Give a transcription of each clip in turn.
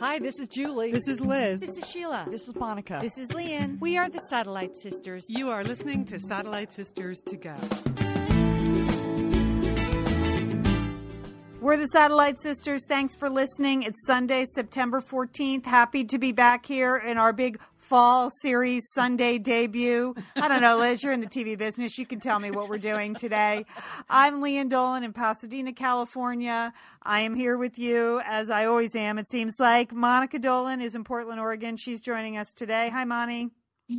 Hi, this is Julie. This is Liz. This is Sheila. This is Monica. This is Lian. We are the Satellite Sisters. You are listening to Satellite Sisters to Go. We're the Satellite Sisters. Thanks for listening. It's Sunday, September 14th. Happy to be back here in our big fall series Sunday debut. I don't know, Liz, you're in the TV business. You can tell me what we're doing today. I'm Lian Dolan in Pasadena, California. I am here with you as I always am, it seems like. Monica Dolan is in Portland, Oregon. She's joining us today. Hi, Moni.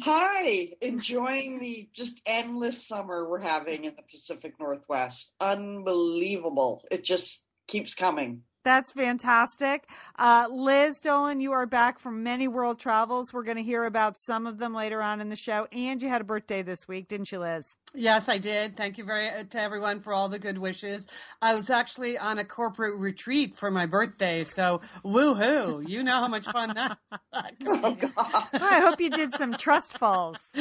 Hi, enjoying the just endless summer we're having in the Pacific Northwest. Unbelievable. It just keeps coming. That's fantastic. Uh, Liz Dolan, you are back from many world travels. We're going to hear about some of them later on in the show. And you had a birthday this week, didn't you, Liz? Yes, I did. Thank you very uh, to everyone for all the good wishes. I was actually on a corporate retreat for my birthday, so woohoo! You know how much fun that. oh, God. I hope you did some trust falls.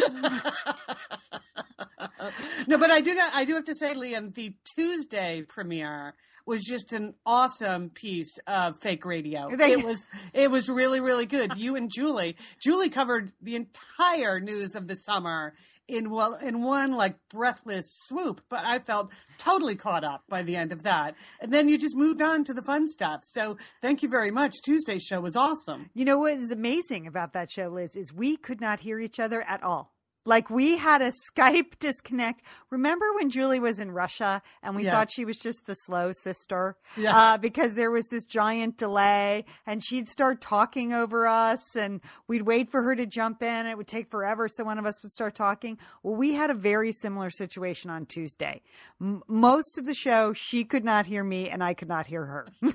no, but I do. I do have to say, Lian, the Tuesday premiere was just an awesome piece of fake radio. It was it was really really good. You and Julie, Julie covered the entire news of the summer in well in one like breathless swoop, but I felt totally caught up by the end of that. And then you just moved on to the fun stuff. So thank you very much. Tuesday's show was awesome. You know what is amazing about that show, Liz, is we could not hear each other at all. Like we had a Skype disconnect. Remember when Julie was in Russia and we yeah. thought she was just the slow sister? Yeah. Uh, because there was this giant delay and she'd start talking over us and we'd wait for her to jump in. It would take forever. So one of us would start talking. Well, we had a very similar situation on Tuesday. M- most of the show, she could not hear me and I could not hear her.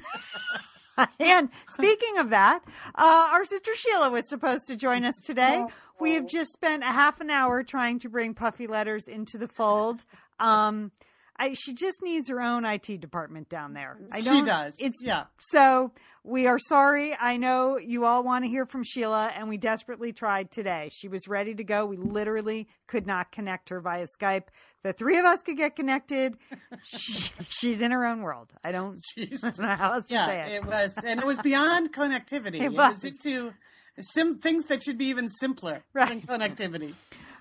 and speaking of that, uh, our sister Sheila was supposed to join us today. We have just spent a half an hour trying to bring Puffy Letters into the fold. Um, I, she just needs her own IT department down there. I she does. It's yeah. So we are sorry. I know you all want to hear from Sheila, and we desperately tried today. She was ready to go. We literally could not connect her via Skype. The three of us could get connected. she, she's in her own world. I don't, I don't know how else yeah, to say it. It was, and it was beyond connectivity. It it was. was to sim things that should be even simpler right. than connectivity.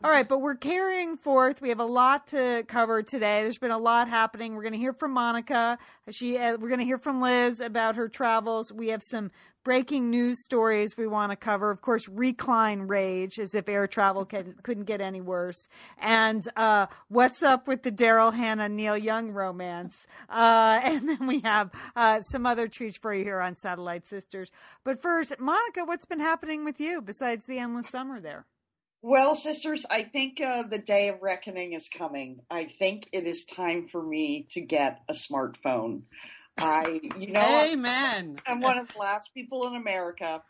All right, but we're carrying forth. We have a lot to cover today. There's been a lot happening. We're going to hear from Monica. She, uh, we're going to hear from Liz about her travels. We have some breaking news stories we want to cover. Of course, recline rage, as if air travel can, couldn't get any worse. And uh, what's up with the Daryl Hannah Neil Young romance? Uh, and then we have uh, some other treats for you here on Satellite Sisters. But first, Monica, what's been happening with you besides the endless summer there? Well, sisters, I think uh, the day of reckoning is coming. I think it is time for me to get a smartphone. I, you know, Amen. I'm, I'm one of the last people in America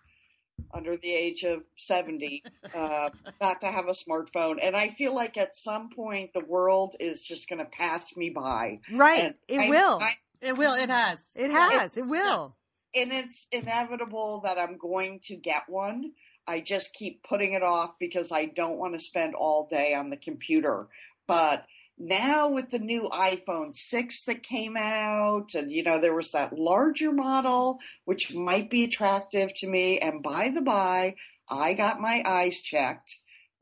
under the age of 70 uh, not to have a smartphone. And I feel like at some point the world is just going to pass me by. Right. And it I, will. I, it will. It has. It has. It will. And it's inevitable that I'm going to get one. I just keep putting it off because I don't want to spend all day on the computer. But now with the new iPhone 6 that came out, and you know, there was that larger model, which might be attractive to me. And by the by, I got my eyes checked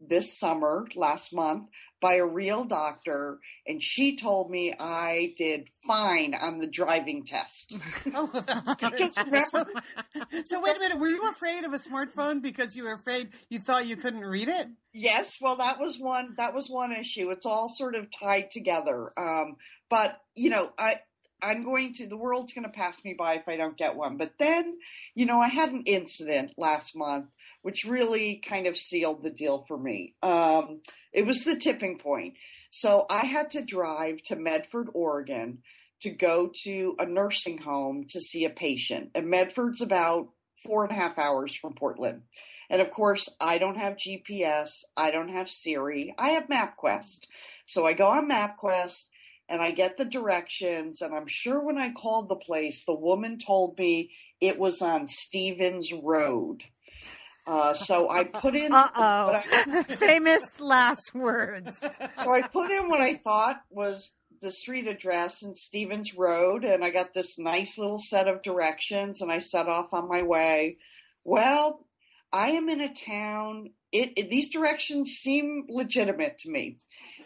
this summer, last month, by a real doctor, and she told me I did fine on the driving test. oh, that's good. so, so, wait a minute, were you afraid of a smartphone because you were afraid you thought you couldn't read it? Yes, well, that was one. That was one issue. It's all sort of tied together. Um, but you know, I. I'm going to, the world's going to pass me by if I don't get one. But then, you know, I had an incident last month which really kind of sealed the deal for me. Um, it was the tipping point. So I had to drive to Medford, Oregon to go to a nursing home to see a patient. And Medford's about four and a half hours from Portland. And of course, I don't have GPS. I don't have Siri. I have MapQuest. So I go on MapQuest and I get the directions. And I'm sure when I called the place, the woman told me it was on Stevens Road. Uh, so I put in. Oh. Famous last words. So I put in what I thought was the street address in Stevens Road, and I got this nice little set of directions, and I set off on my way. Well, I am in a town. It, it these directions seem legitimate to me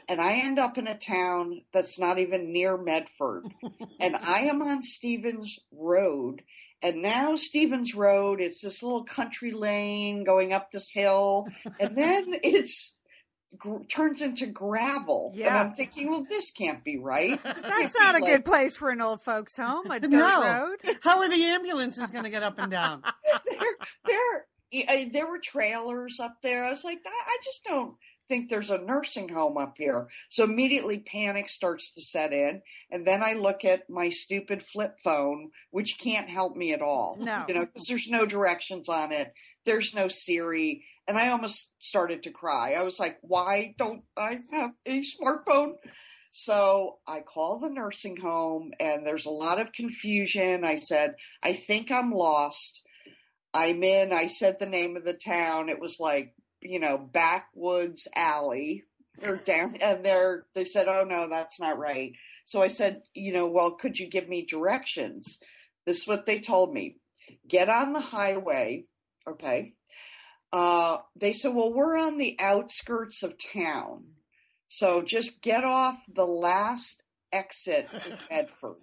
and I end up in a town that's not even near Medford. and I am on Stevens Road. And now Stevens Road, it's this little country lane going up this hill. And then it's gr- turns into gravel. Yeah. And I'm thinking, well, this can't be right. That's not a good place for an old folks' home, a dirt No. road. How are the ambulances going to get up and down? there, there, I- there were trailers up there. I was like, I, I just don't think there's a nursing home up here. So immediately panic starts to set in. And then I look at my stupid flip phone, which can't help me at all. No. You know, because there's no directions on it. There's no Siri. And I almost started to cry. I was like, why don't I have a smartphone? So I call the nursing home and there's a lot of confusion. I said, I think I'm lost. I'm in, I said the name of the town. It was like, you know, backwoods alley or down and they're they said, Oh no, that's not right. So I said, you know, well, could you give me directions? This is what they told me. Get on the highway, okay. Uh, they said, well, we're on the outskirts of town. So just get off the last exit in Medford.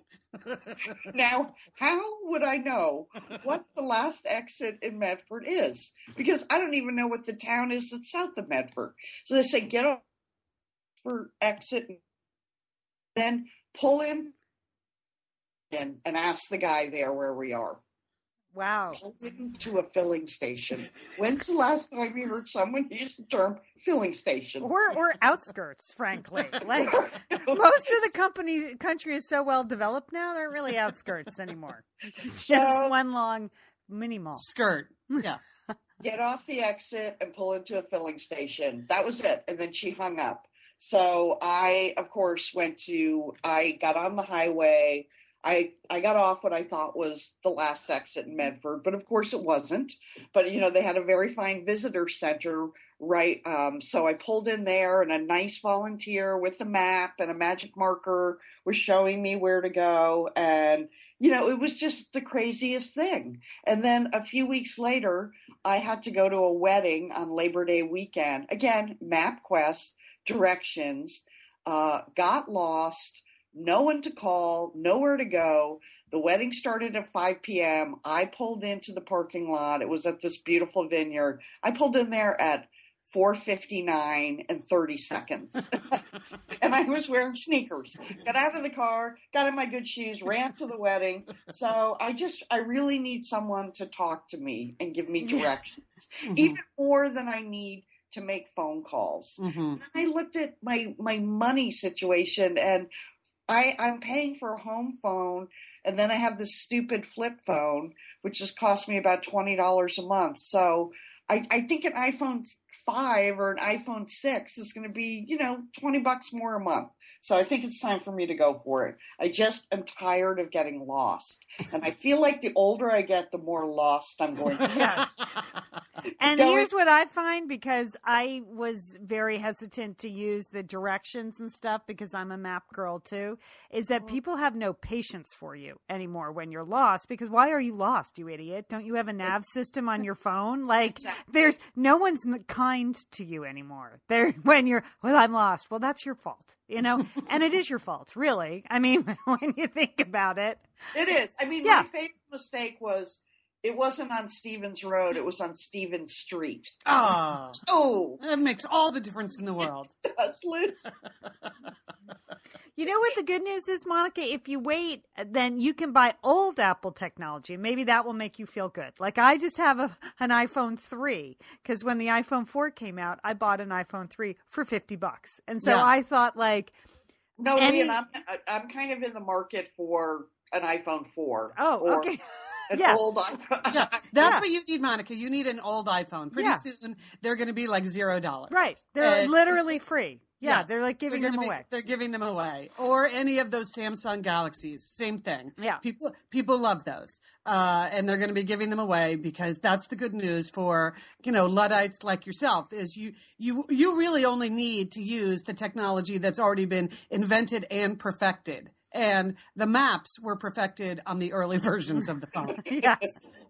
now, how would I know what the last exit in Medford is? Because I don't even know what the town is that's south of Medford. So they say get off for exit, then pull in and, and ask the guy there where we are. Wow. Pull into a filling station. When's the last time you heard someone use the term filling station? Or or outskirts, frankly. Like most of the company country is so well developed now, they're really outskirts anymore. It's just So- one long mini mall. Skirt. Yeah. get off the exit and pull into a filling station. That was it. And then she hung up. So I, of course, went to, I got on the highway. I, I got off what I thought was the last exit in Medford, but of course it wasn't. But, you know, they had a very fine visitor center, right? Um, so I pulled in there and a nice volunteer with a map and a magic marker was showing me where to go. And, you know, it was just the craziest thing. And then a few weeks later, I had to go to a wedding on Labor Day weekend. Again, MapQuest directions, uh, got lost, no one to call, nowhere to go. The wedding started at 5 p.m. I pulled into the parking lot. It was at this beautiful vineyard. I pulled in there at 4:59 and 30 seconds. and I was wearing sneakers. Got out of the car, got in my good shoes, ran to the wedding. So I just I really need someone to talk to me and give me directions. Mhm. Even more than I need to make phone calls. Mhm. I looked at my my money situation and I I'm paying for a home phone and then I have this stupid flip phone which has cost me about twenty dollars a month. So I, I think an iPhone five or an iPhone six is going to be you know twenty bucks more a month. So I think it's time for me to go for it. I just am tired of getting lost, and I feel like the older I get, the more lost I'm going to. Yes. And Going- here's what I find because I was very hesitant to use the directions and stuff because I'm a map girl too, is that mm-hmm. people have no patience for you anymore when you're lost. Because why are you lost, you idiot? Don't you have a nav system on your phone? Like, Exactly. there's no one's kind to you anymore. There, when you're, well, I'm lost. Well, that's your fault, you know? and it is your fault, really. I mean, when you think about it. It is. I mean, Yeah. my favorite mistake was it wasn't on Stevens Road; it was on Stevens Street. Oh, Oh, that makes all the difference in the world. does Liz? You know what the good news is, Monica? If you wait, then you can buy old Apple technology. Maybe that will make you feel good. Like I just have a, an iPhone 3 because when the iPhone 4 came out, I bought an iPhone 3 for 50 bucks. And so Yeah. I thought like, No, Any- Lian, I'm I'm kind of in the market for an iPhone four. oh, or- okay. An Yeah. old iPhone. Yeah, that's Yeah. what you need, Monica. You need an old iPhone. Pretty Yeah. soon, they're going to be like zero dollars. Right. They're And- literally free. Yeah, Yes. they're like giving They're them be- away. They're giving them away, or any of those Samsung Galaxies. Same thing. Yeah. people people love those, uh, and they're going to be giving them away because that's the good news for you know luddites like yourself. Is you you you really only need to use the technology that's already been invented and perfected. And the maps were perfected on the early versions of the phone. Yes.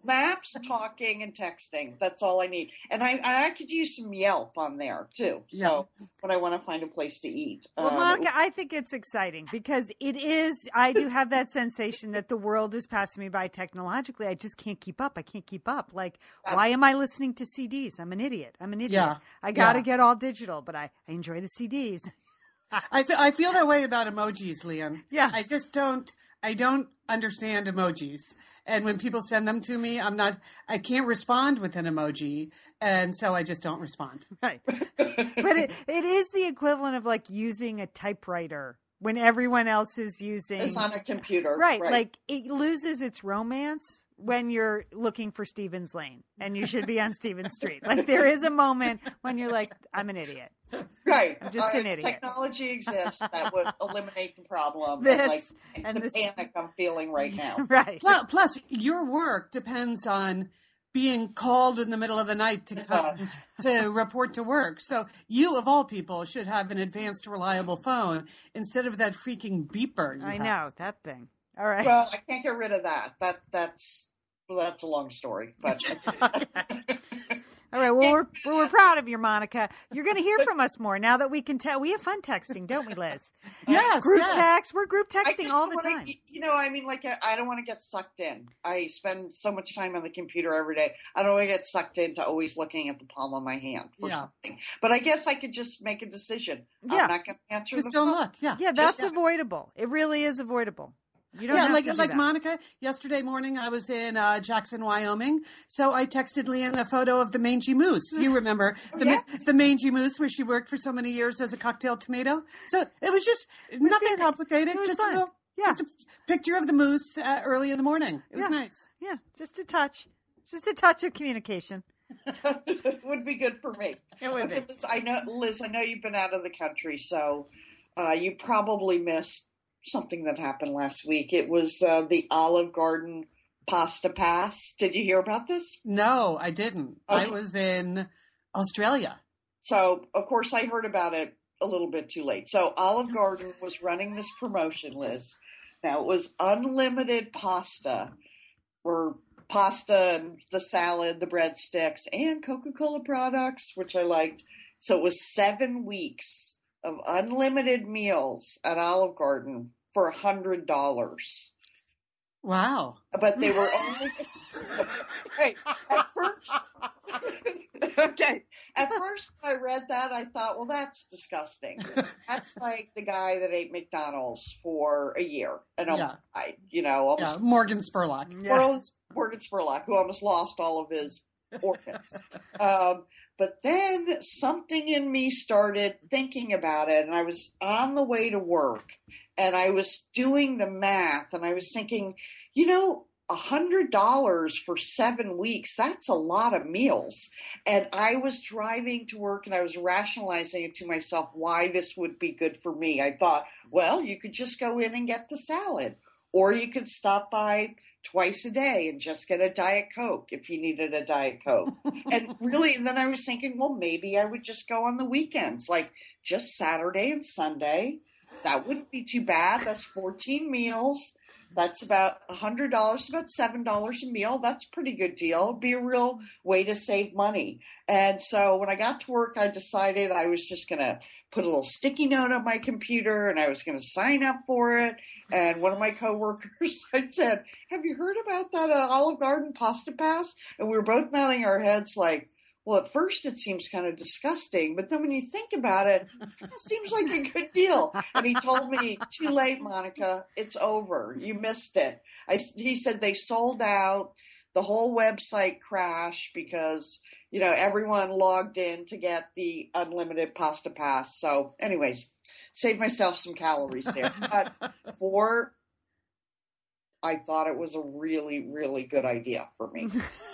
Maps, talking, and texting. That's all I need. And I, I could use some Yelp on there too. So when I want to find a place to eat. Well, Um, Monica, I think it's exciting because it is. I do have that sensation that the world is passing me by technologically. I just can't keep up. I can't keep up. Like, why am I listening to CDs? I'm an idiot. I'm an idiot. Yeah. I got to Yeah. get all digital, but I, I enjoy the CDs. I feel I feel that way about emojis, Lian. Yeah. I just don't I don't understand emojis. And when people send them to me, I'm not I can't respond with an emoji, and so I just don't respond. Right. but it, it is the equivalent of like using a typewriter when everyone else is using. it's on a computer. right, Like it loses its romance when you're looking for Stevens Lane and you should be on Stevens Street. Like there is a moment when you're like, I'm an idiot. right. I'm just Uh, an idiot. Technology exists that would eliminate the problem. This and like and the this- panic I'm feeling right now. Right. Plus, plus your work depends on being called in the middle of the night to come to report to work. So you of all people should have an advanced reliable phone instead of that freaking beeper. you I have. know that thing. All right. Well, I can't get rid of that. That that's well, that's a long story, but All right. Well, we're, well, we're proud of you, Monica. You're going to hear from us more now that we can tell. We have fun texting, don't we, Liz? Yes, Group yes. text. We're group texting all the wanna- time. You know, I mean, like I, I don't want to get sucked in. I spend so much time on the computer every day. I don't want to get sucked into always looking at the palm of my hand for Yeah. something. But I guess I could just make a decision. Yeah. I'm not going to answer Just the don't phone. look. Yeah. Yeah, that's Just- avoidable. It really is avoidable. You don't yeah, have like to do like that. Monica. Yesterday morning, I was in uh, Jackson, Wyoming, so I texted Lian a photo of the mangy moose. You remember the ma- the mangy moose where she worked for so many years as a cocktail tomato. So it was just nothing good. complicated. Just fun. a little, Yeah. just a picture of the moose uh, early in the morning. It was Yeah. nice. Yeah, just a touch. Just a touch of communication. it would be good for me. It would Okay, be. Liz, I know, Liz. I know you've been out of the country, so uh, you probably missed something that happened last week. It was uh, the Olive Garden pasta pass. Did you hear about this? No, I didn't. I was in Australia. So, of course, I heard about it a little bit too late. So, Olive Garden was running this promotion, Liz. Now, it was unlimited pasta, or pasta and the salad, the breadsticks, and Coca Cola products, which I liked. So, it was seven weeks of unlimited meals at Olive Garden for a hundred dollars. Wow. But they were only okay. At first, okay. At first, when I read that, I thought, well, that's disgusting. That's like the guy that ate McDonald's for a year and almost died. You know, Yeah, Morgan Spurlock. Yeah. Morgan, Morgan Spurlock, who almost lost all of his organs. um, but then something in me started thinking about it, and I was on the way to work, and I was doing the math, and I was thinking, you know, a hundred dollars for seven weeks, that's a lot of meals. And I was driving to work and I was rationalizing to myself why this would be good for me. I thought, well, you could just go in and get the salad, or you could stop by twice a day and just get a Diet Coke if you needed a Diet Coke. and really, and then I was thinking, well, maybe I would just go on the weekends, like just Saturday and Sunday. That wouldn't be too bad. That's 14 meals. That's about $100, about $7 a meal. That's a pretty good deal. It'd be a real way to save money. And so when I got to work, I decided I was just going to put a little sticky note on my computer and I was going to sign up for it. And one of my coworkers, I said, Have you heard about that uh, Olive Garden pasta pass? And we were both nodding our heads like, well, at first it seems kind of disgusting, but then when you think about it, it seems like a good deal. And he told me, too late, Monica, it's over. You missed it. I, he said they sold out. The whole website crashed because, you know, everyone logged in to get the unlimited pasta pass. So, anyways, save myself some calories there. But for I thought it was a really, really good idea for me.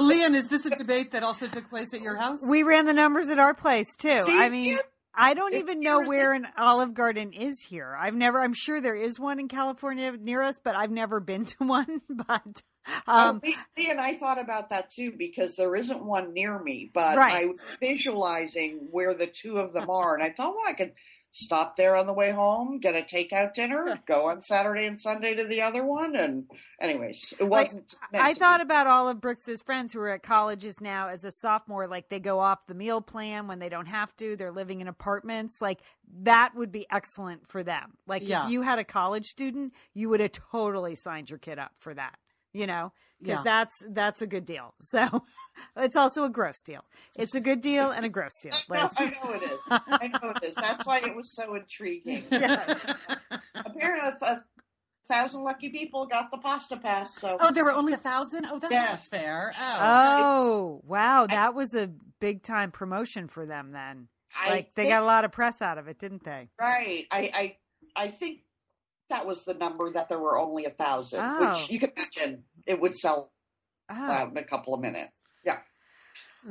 Lian, is this a debate that also took place at your house? We ran the numbers at our place too. See, I mean, yeah. I don't If even know where an Olive Garden is here. I've never. I'm sure there is one in California near us, but I've never been to one. But um, oh, Lee, Lee and I thought about that too because there isn't one near me, but Right. I was visualizing where the two of them are, and I thought, well, I could stop there on the way home, get a takeout dinner, go on Saturday and Sunday to the other one, and anyways, it wasn't. meant I thought be. about all of Brooks's friends who are at colleges now as a sophomore, like they go off the meal plan when they don't have to. They're living in apartments. Like that would be excellent for them. Like Yeah. if you had a college student, you would have totally signed your kid up for that. You know, because Yeah. that's that's a good deal. So it's also a gross deal. It's a good deal and a gross deal. No, Liz. I know it is. I know it is. That's why it was so intriguing. Apparently, a, a thousand lucky people got the pasta pass. So Oh, there were only a thousand. Oh, that's not Yes. fair. Oh, Oh wow, that was a big time promotion for them then. I Like they think- got a lot of press out of it, didn't they? Right. I, I I think that was the number that there were only a thousand, Oh. which you can imagine it would sell Oh. out in a couple of minutes. Yeah.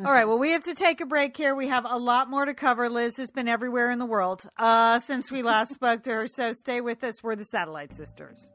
All right. Well, we have to take a break here. We have a lot more to cover. Liz has been everywhere in the world uh, since we last spoke to her. So stay with us. We're the Satellite Sisters.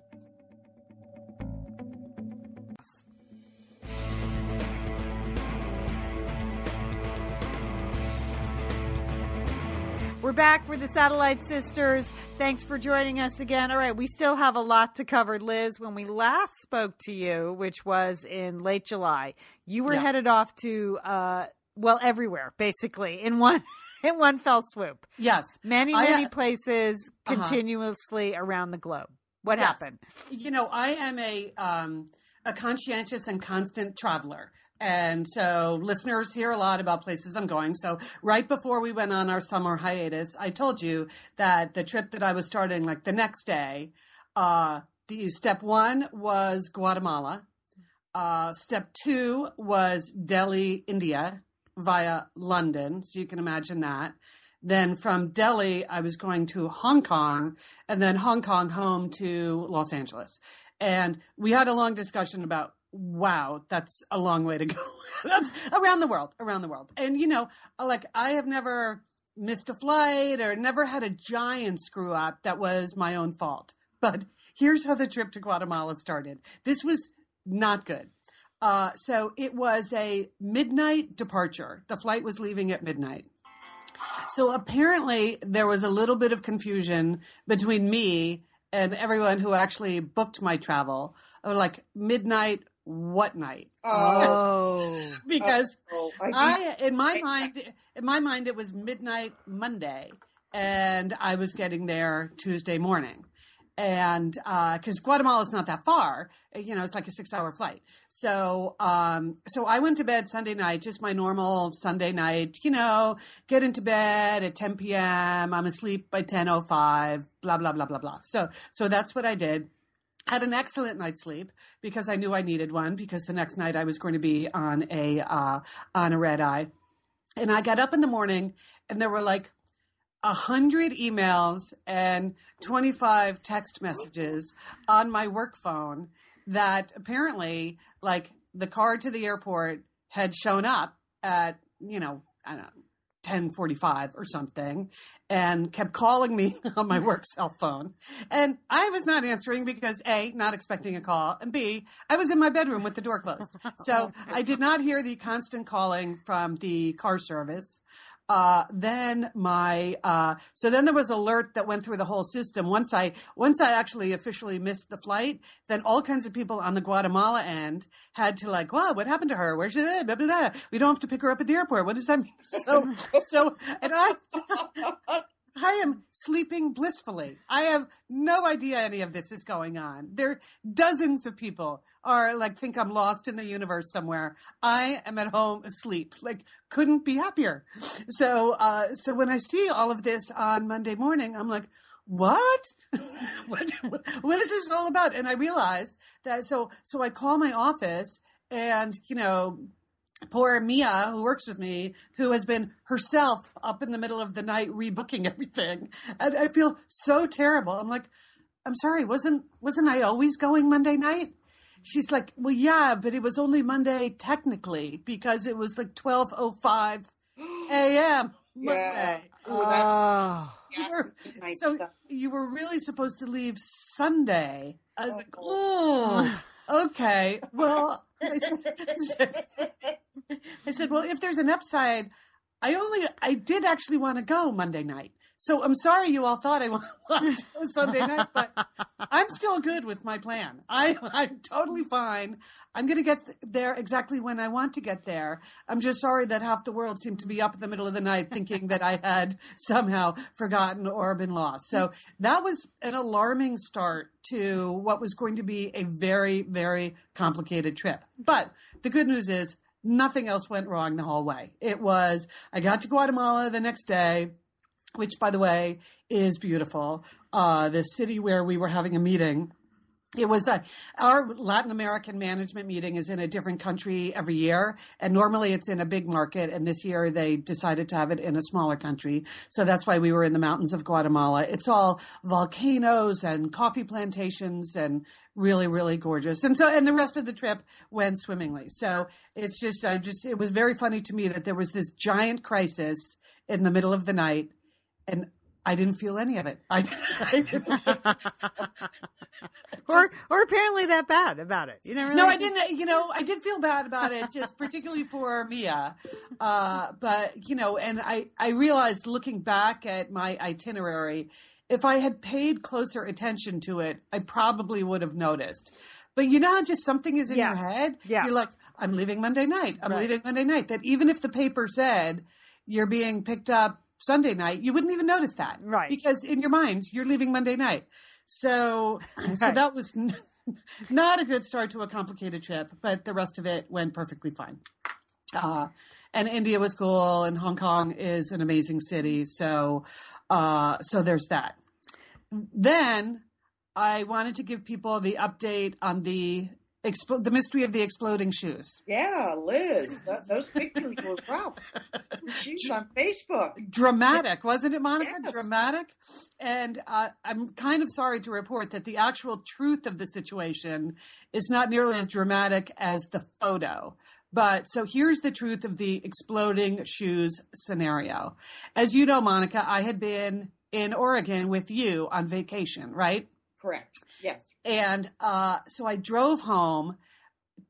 We're back. We're the Satellite Sisters. Thanks for joining us again. All right, we still have a lot to cover, Liz. When we last spoke to you, which was in late July, you were Yeah. headed off to uh, well, everywhere basically in one in one fell swoop. yes. Many, I, uh, many places uh-huh. continuously around the globe. What Yes. happened? You know, I am a um, a conscientious and constant traveler. And so listeners hear a lot about places I'm going. So right before we went on our summer hiatus, I told you that the trip that I was starting like the next day, uh, the step one was Guatemala. Uh, step two was Delhi, India via London. So you can imagine that. Then from Delhi, I was going to Hong Kong and then Hong Kong home to Los Angeles. And we had a long discussion about, wow, that's a long way to go. that's around the world, around the world. And, you know, like I have never missed a flight or never had a giant screw up that was my own fault. But here's how the trip to Guatemala started. This was not good. Uh, so it was a midnight departure. The flight was leaving at midnight. So apparently there was a little bit of confusion between me and everyone who actually booked my travel. Like midnight, what night? Oh, Because oh, I, I, in my mind, in my mind, it was midnight Monday, and I was getting there Tuesday morning. And because Guatemala is not that far, you know, it's like a six-hour flight. So, um, so I went to bed Sunday night, just my normal Sunday night. You know, get into bed at 10 p.m. I'm asleep by 10:05. Blah blah blah blah blah. So, so that's what I did had an excellent night's sleep because I knew I needed one because the next night I was going to be on a uh, on a red eye, and I got up in the morning and there were like a hundred emails and twenty five text messages on my work phone that apparently like the car to the airport had shown up at you know I don't know. 1045 or something and kept calling me on my work cell phone. And i was not answering because a not expecting a call and b i was in my bedroom with the door closed. So i did not hear the constant calling from the car service uh, then my uh, so then there was alert that went through the whole system once i once i actually officially missed the flight then all kinds of people on the guatemala end had to like wow what happened to her where should I blah, blah, blah. we don't have to pick her up at the airport what does that mean so so and i I am sleeping blissfully. I have no idea any of this is going on. There are dozens of people are like think I'm lost in the universe somewhere. I am at home asleep. Like couldn't be happier. So uh so when I see all of this on Monday morning, I'm like what? what what is this all about and i realize that so so i call my office and you know poor Mia, who works with me, who has been herself up in the middle of the night rebooking everything. And I feel so terrible. I'm like, I'm sorry, wasn't wasn't I always going Monday night? She's like, well, yeah, but it was only Monday technically because it was like 12:05 a.m. Monday. Yeah. Ooh, that's Oh. You were, so stuff. you were really supposed to leave Sunday. I was Oh, like, oh, okay. Well, I said, I said, well, if there's an upside, I only, I did actually want to go Monday night. So I'm sorry you all thought I go Sunday night, but I'm still good with my plan. I, I'm totally fine. I'm going to get there exactly when I want to get there. I'm just sorry that half the world seemed to be up in the middle of the night thinking that I had somehow forgotten or been lost. So that was an alarming start to what was going to be a very, very complicated trip. But the good news is nothing else went wrong the whole way. It was, I got to Guatemala the next day which by the way is beautiful. Uh, the city where we were having a meeting. It was a, our Latin American management meeting is in a different country every year, and normally it's in a big market. And this year they decided to have it in a smaller country, so that's why we were in the mountains of Guatemala. It's all volcanoes and coffee plantations, and really, really gorgeous. And so, and the rest of the trip went swimmingly. So it's just, I just, it was very funny to me that there was this giant crisis in the middle of the night and I didn't feel any of it. I, I didn't. or or apparently that bad about it. You never no, I didn't. You know, I did feel bad about it, just particularly for Mia. Uh, but you know, and I I realized looking back at my itinerary, if I had paid closer attention to it, I probably would have noticed. But you know how just something is in Yeah. your head? Yeah. You're like, I'm leaving Monday night. I'm Right. leaving Monday night. That even if the paper said you're being picked up Sunday night, you wouldn't even notice that. Right. Because in your mind, you're leaving Monday night. So, so that was n- not a good start to a complicated trip, but the rest of it went perfectly fine. Uh, and India was cool, and Hong Kong is an amazing city. So, uh, so there's that. Then I wanted to give people the update on the expl- the mystery of the exploding shoes. Yeah, Liz, th- those pictures were rough. She's on Facebook. dramatic, wasn't it, Monica? Yes. Dramatic. And uh, I'm kind of sorry to report that the actual truth of the situation is not nearly as dramatic as the photo. But so here's the truth of the exploding shoes scenario. As you know, Monica, I had been in Oregon with you on vacation, right? Correct. Yes. And uh, so I drove home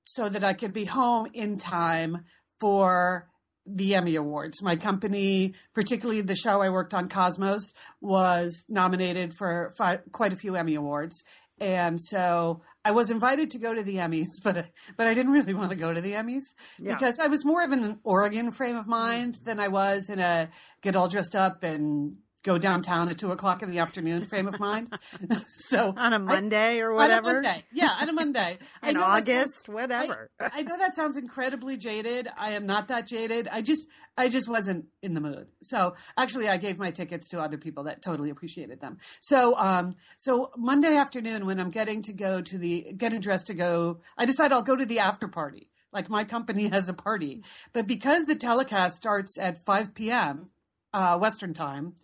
so that I could be home in time for the Emmy Awards. My company, particularly the show I worked on, Cosmos, was nominated for fi- quite a few Emmy Awards. And so I was invited to go to the Emmys, but but I didn't really want to go to the Emmys Yeah. because I was more of an Oregon frame of mind than I was in a get all dressed up and go downtown at two o'clock in the afternoon frame of mind. so on a Monday or on a whatever. Monday. Yeah, on a Monday. I In that sounds- August, whatever. I, I know that sounds incredibly jaded. I am not that jaded. I just I just wasn't in the mood. So actually I gave my tickets to other people that totally appreciated them. So um so Monday afternoon when I'm getting to go to the getting dressed to go I decide I'll go to the after party. Like my company has a party. But because the telecast starts at 5 p.m. Uh, Western time,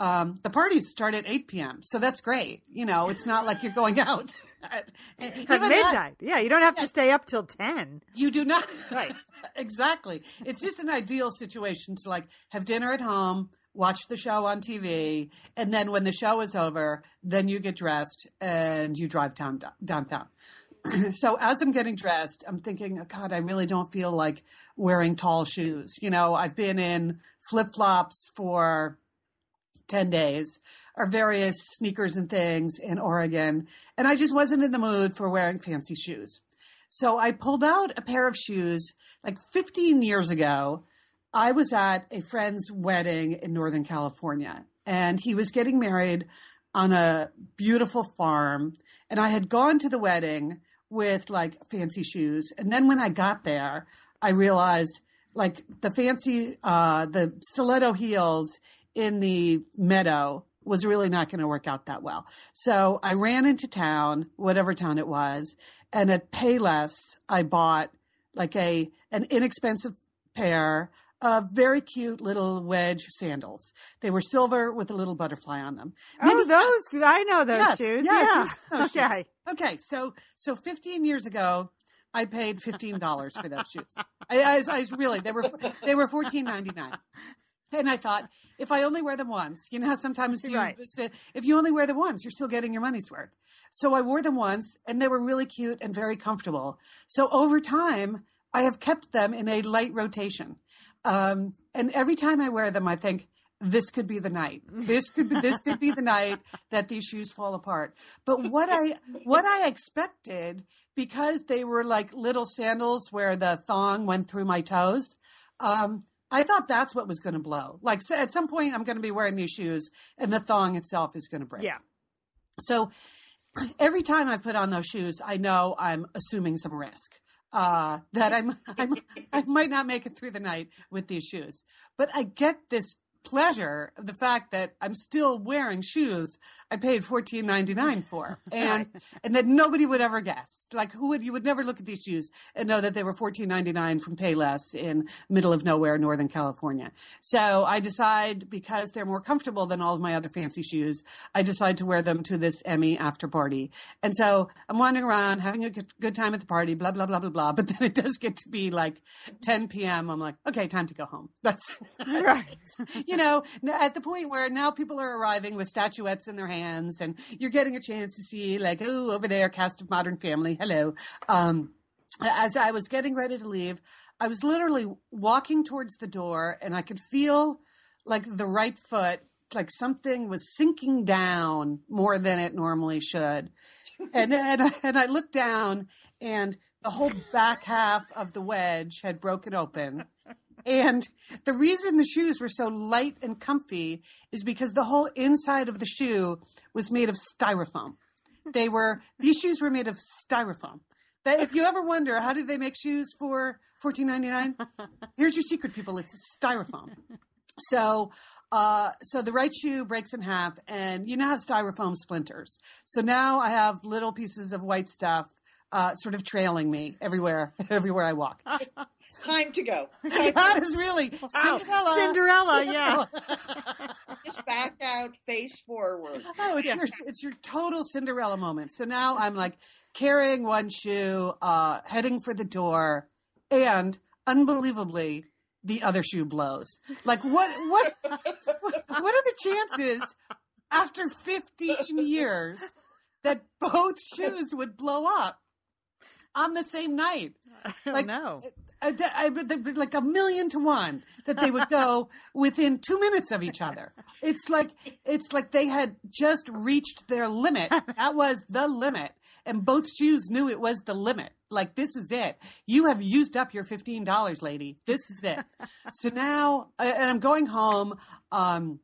um, the parties start at 8 p.m. So that's great. You know, it's not like you're going out at, At even that- midnight. yeah, you don't have to stay up till 10. you do not. Right. exactly. It's just an ideal situation to like have dinner at home, watch the show on TV, and then when the show is over, then you get dressed and you drive down downtown. so as I'm getting dressed, I'm thinking, oh, God, I really don't feel like wearing tall shoes. You know, I've been in flip flops for 10 days or various sneakers and things in Oregon. And I just wasn't in the mood for wearing fancy shoes. So I pulled out a pair of shoes like 15 years ago. I was at a friend's wedding in Northern California and he was getting married on a beautiful farm. And I had gone to the wedding with like fancy shoes. And then when I got there, I realized like the fancy, uh, the stiletto heels in the meadow was really not going to work out that well. So I ran into town, whatever town it was, and at Payless I bought like a an inexpensive pair of very cute little wedge sandals. They were silver with a little butterfly on them. oh, those I know those yes, shoes. yeah. shoes. okay. Okay, so so 15 years ago, I paid fifteen dollars for those shoes. I, I, I was really they were they were fourteen ninety nine. And I thought, if I only wear them once, you know sometimes you, Right. if you only wear them once, you're still getting your money's worth. So I wore them once, and they were really cute and very comfortable. So over time, I have kept them in a light rotation. Um, and every time I wear them, I think this could be the night. This could be this could be the night that these shoes fall apart. But what I what I expected because they were like little sandals where the thong went through my toes. Um, I thought that's what was going to blow. Like so at some point, I'm going to be wearing these shoes, and the thong itself is going to break. Yeah. So every time I put on those shoes, I know I'm assuming some risk. Uh, that I'm, I'm, I might not make it through the night with these shoes, but I get this pleasure of the fact that I'm still wearing shoes I paid fourteen ninety nine for, and and that nobody would ever guess. Like who would you would never look at these shoes and know that they were fourteen ninety nine from Payless in middle of nowhere, Northern California. So I decide because they're more comfortable than all of my other fancy shoes, I decide to wear them to this Emmy after party. And so I'm wandering around having a good, time at the party, blah blah blah blah blah. But then it does get to be like 10 p.m. I'm like, okay, time to go home. That's Right. you know, at the point where now people are arriving with statuettes in their hands and you're getting a chance to see like, oh, over there, cast of Modern Family. Hello. Um, as I was getting ready to leave, I was literally walking towards the door and I could feel like the right foot, like something was sinking down more than it normally should. And, and, and I looked down and the whole back half of the wedge had broken open. And the reason the shoes were so light and comfy is because the whole inside of the shoe was made of styrofoam. They were these shoes were made of styrofoam. That if you ever wonder how do they make shoes for fourteen ninety nine, here's your secret, people. It's styrofoam. So, uh, so the right shoe breaks in half, and you know how styrofoam splinters. So now I have little pieces of white stuff, uh, sort of trailing me everywhere, everywhere I walk. Time to go. that is really Cinderella. Cinderella, yeah. Just back out, face forward. Oh, it's your it's your total Cinderella moment. So now I'm like carrying one shoe, uh, heading for the door, and unbelievably, the other shoe blows. Like what what what, what are the chances after 15 years that both shoes would blow up on the same night? I don't Like, know. I, I, like a million to one that they would go within two minutes of each other. It's like it's like they had just reached their limit. That was the limit, and both shoes knew it was the limit. Like this is it. You have used up your fifteen dollars, lady. This is it. So now, uh, and I'm going home. Um,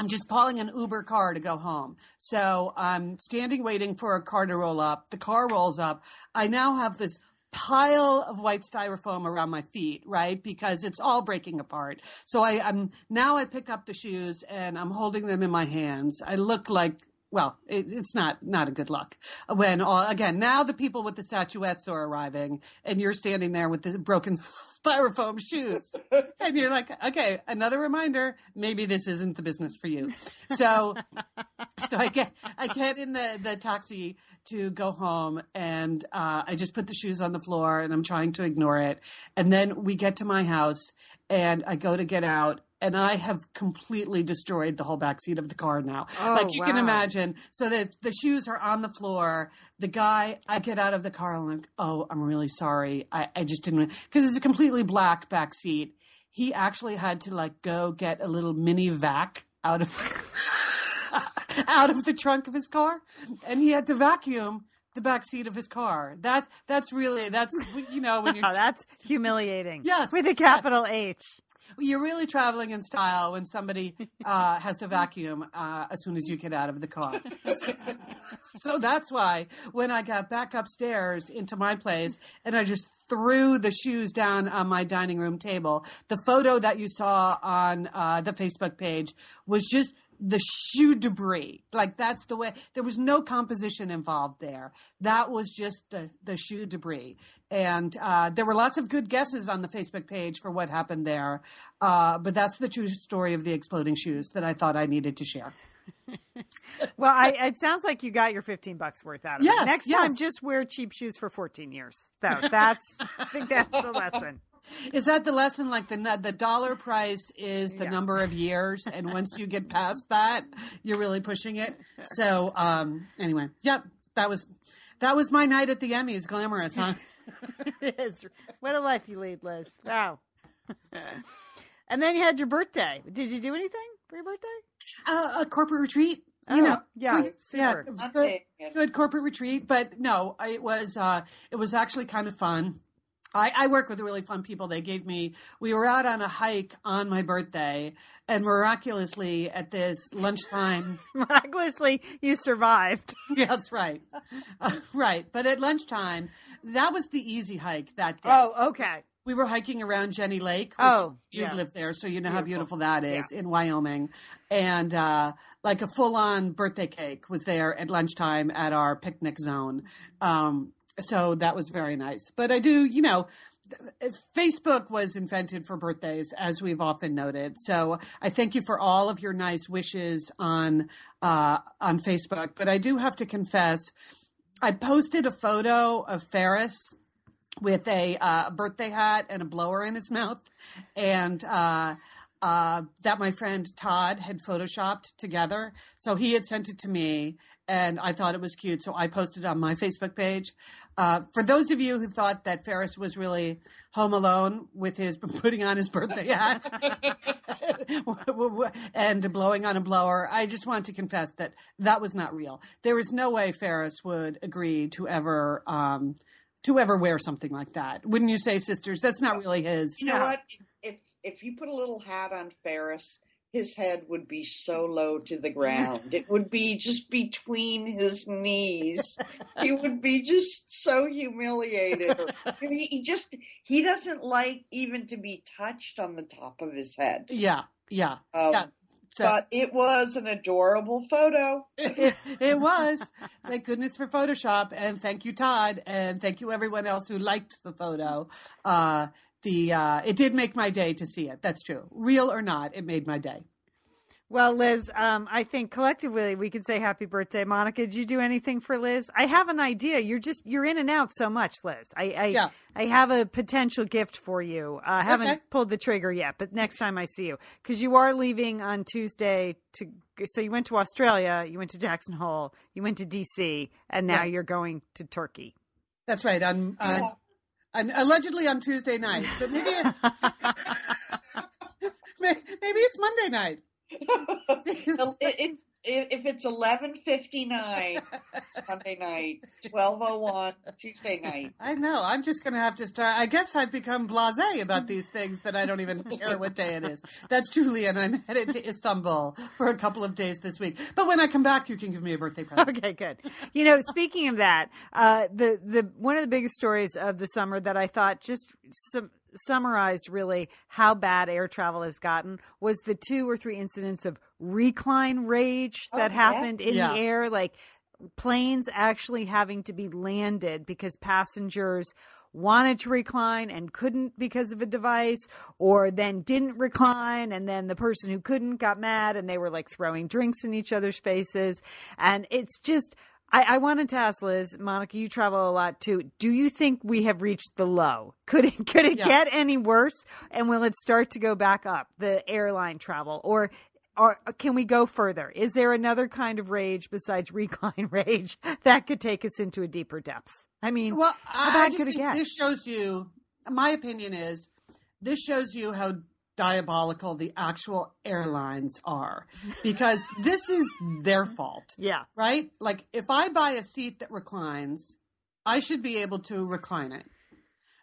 I'm just calling an Uber car to go home. So I'm standing waiting for a car to roll up. The car rolls up. I now have this pile of white styrofoam around my feet, right? Because it's all breaking apart. So I, I'm now I pick up the shoes and I'm holding them in my hands. I look like well, it, it's not not a good look when all, again now the people with the statuettes are arriving and you're standing there with the broken styrofoam shoes and you're like okay another reminder maybe this isn't the business for you. So so i get i get in the the taxi to go home and uh, i just put the shoes on the floor and i'm trying to ignore it. And then we get to my house and i go to get out and I have completely destroyed the whole back seat of the car now. Oh, like you can imagine. So that the shoes are on the floor. The guy, I get out of the car and I'm like, oh, I'm really sorry. I, I just didn't because it's a completely black back seat. He actually had to like go get a little mini vac out of out of the trunk of his car, and he had to vacuum the back seat of his car. That that's really that's you know when you're Oh, that's humiliating. Yes. With a capital H. you're really traveling in style when somebody uh, has to vacuum uh, as soon as you get out of the car. so that's why when I got back upstairs into my place and I just threw the shoes down on my dining room table, the photo that you saw on uh, the Facebook page was just the shoe debris. Like that's the way. There was no composition involved there. That was just the the shoe debris. And uh, there were lots of good guesses on the Facebook page for what happened there. Uh, but that's the true story of the exploding shoes that I thought I needed to share. well, I, it sounds like you got your 15 bucks worth out of yes, it. Next yes. time, just wear cheap shoes for 14 years. So that's, I think that's the lesson. Is that the lesson? Like the the dollar price is the yeah. number of years, and once you get past that, you're really pushing it. So, um, anyway, yep, that was that was my night at the Emmys. Glamorous, huh? it is. What a life you lead, Liz. Wow. and then you had your birthday. Did you do anything for your birthday? Uh, a corporate retreat. You oh, know, yeah, good, yeah, good, good, corporate retreat. But no, it was uh, it was actually kind of fun. I, I, work with really fun people. They gave me, we were out on a hike on my birthday, and miraculously at this lunchtime. miraculously, you survived. yes, right. Uh, right. But at lunchtime, that was the easy hike that day. Oh, okay. We were hiking around Jenny Lake. oh, you've yeah. lived there, so you know beautiful. how beautiful that is yeah. in Wyoming. And uh, like a full on birthday cake was there at lunchtime at our picnic zone. Um, so that was very nice. But I do, you know, Facebook was invented for birthdays, as we've often noted. So I thank you for all of your nice wishes on uh, on Facebook. But I do have to confess, I posted a photo of Ferris with a uh, birthday hat and a blower in his mouth, and uh, uh, that my friend Todd had photoshopped together. So he had sent it to me, and I thought it was cute. So I posted it on my Facebook page. Uh, for those of you who thought that Ferris was really home alone with his putting on his birthday hat and blowing on a blower, I just want to confess that that was not real. There is no way Ferris would agree to ever. Um, to ever wear something like that, wouldn't you say, sisters? That's not really his. You know what? If if you put a little hat on Ferris, his head would be so low to the ground. it would be just between his knees. he would be just so humiliated. he, he just he doesn't like even to be touched on the top of his head. Yeah, yeah, um, yeah. So, but it was an adorable photo. it, it, was. Thank goodness for Photoshop, and thank you, Todd, and thank you everyone else who liked the photo. Uh, the uh, it did make my day to see it. That's true. Real or not, it made my day. Well, Liz, um, I think collectively we can say happy birthday, Monica. Did you do anything for Liz? I have an idea. You're just you're in and out so much, Liz. I I, yeah. I have a potential gift for you. Uh, I haven't okay. pulled the trigger yet, but next time I see you, because you are leaving on Tuesday to. So you went to Australia, you went to Jackson Hole, you went to DC, and now you're going to Turkey. That's right. On, on, on allegedly on Tuesday night, but maybe maybe it's Monday night. it, it, if it's eleven fifty nine Sunday night, twelve oh one Tuesday night. I know. I'm just going to have to start. I guess I've become blasé about these things that I don't even care what day it is. That's Julie, and I'm headed to Istanbul for a couple of days this week. But when I come back, you can give me a birthday present. Okay, good. You know, speaking of that, uh, the the one of the biggest stories of the summer that I thought just some summarized really how bad air travel has gotten was the two or three incidents of recline rage that oh, happened yeah. in Yeah. the air like planes actually having to be landed because passengers wanted to recline and couldn't because of a device or then didn't recline and then the person who couldn't got mad and they were like throwing drinks in each other's faces and it's just I, I wanted to ask Liz, Monica, you travel a lot too. Do you think we have reached the low? Could it could it Yeah. get any worse? And will it start to go back up, the airline travel? Or or can we go further? Is there another kind of rage besides recline rage that could take us into a deeper depth? I mean, Well, I, I just think this shows you. My opinion is, this shows you how diabolical the actual airlines are, because this is their fault, yeah. right? Like, if I buy a seat that reclines, I should be able to recline it.